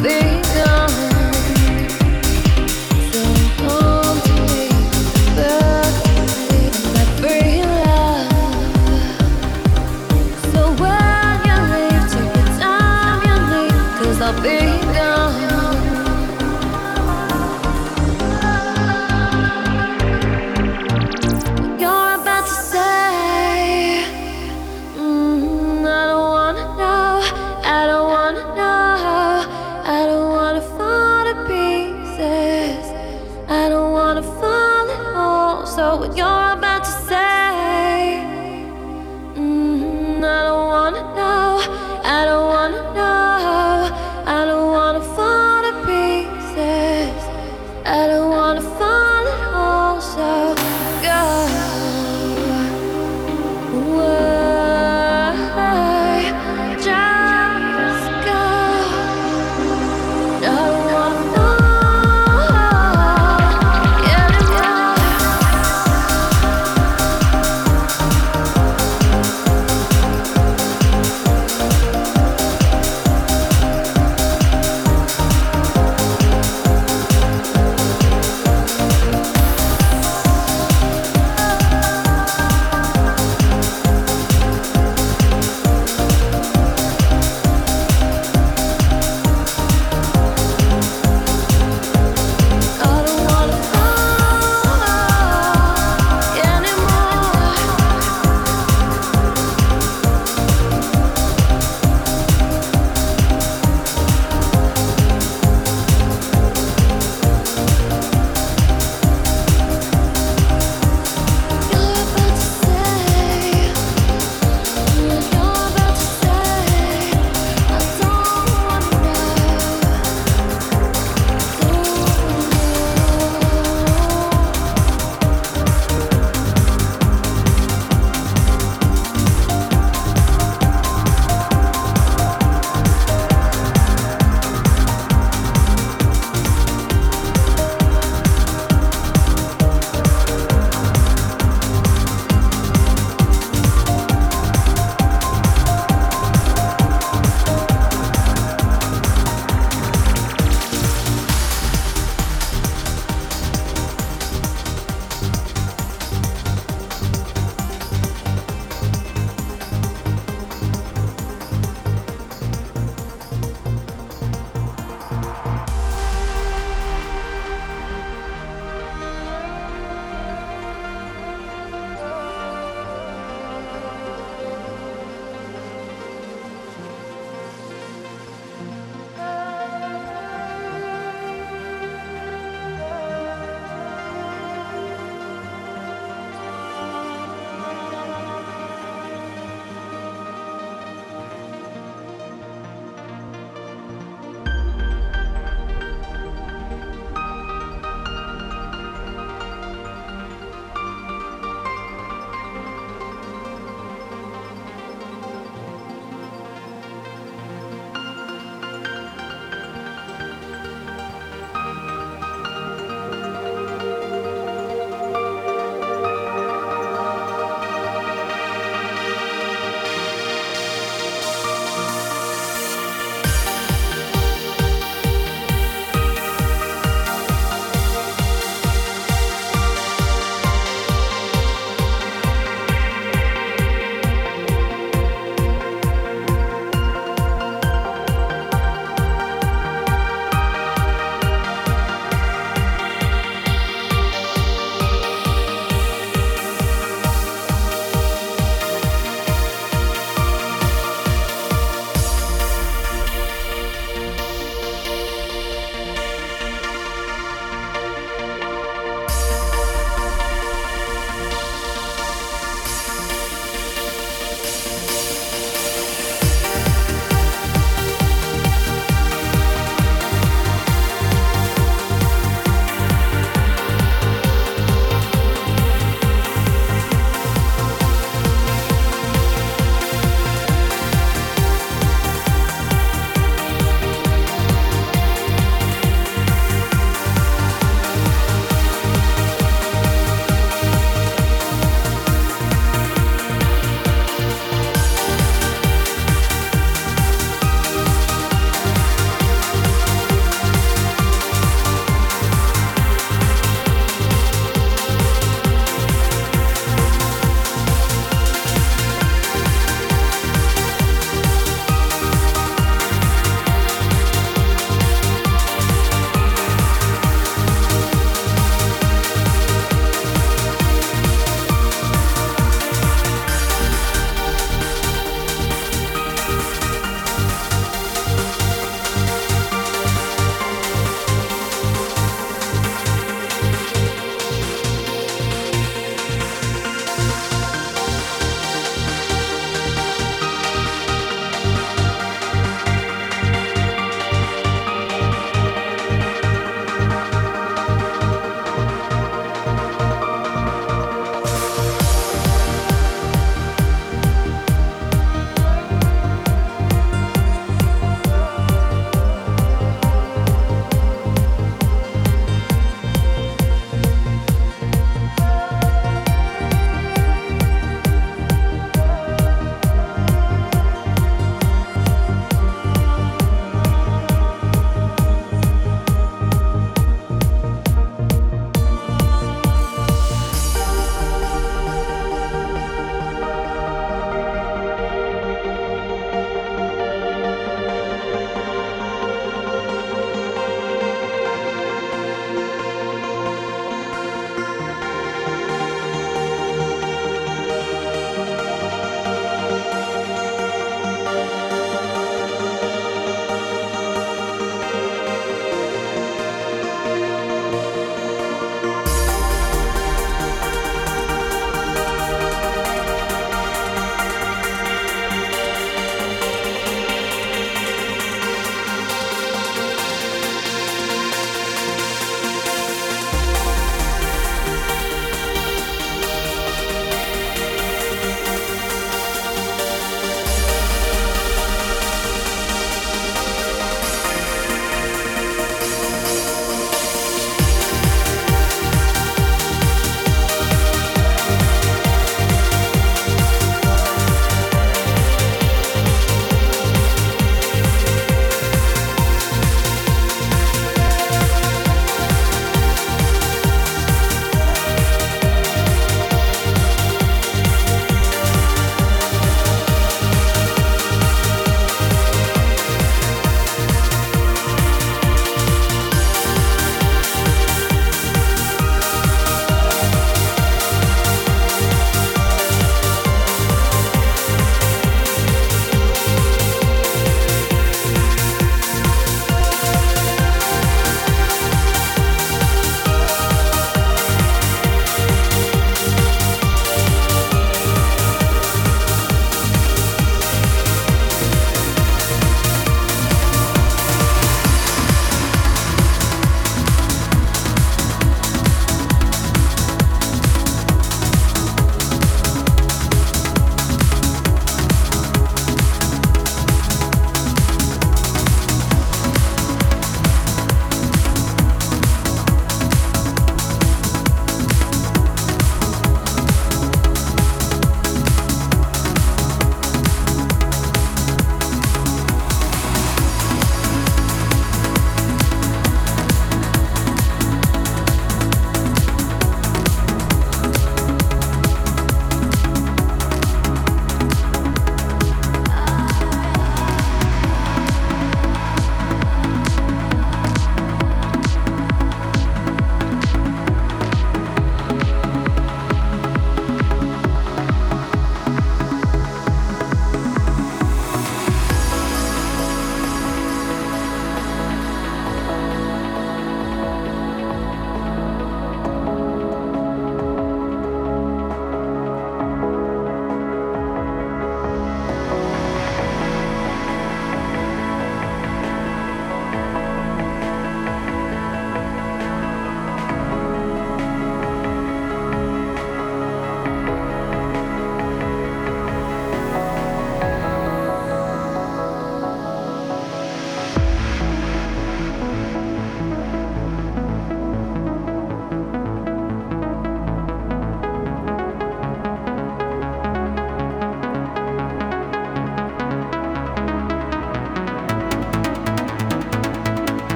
think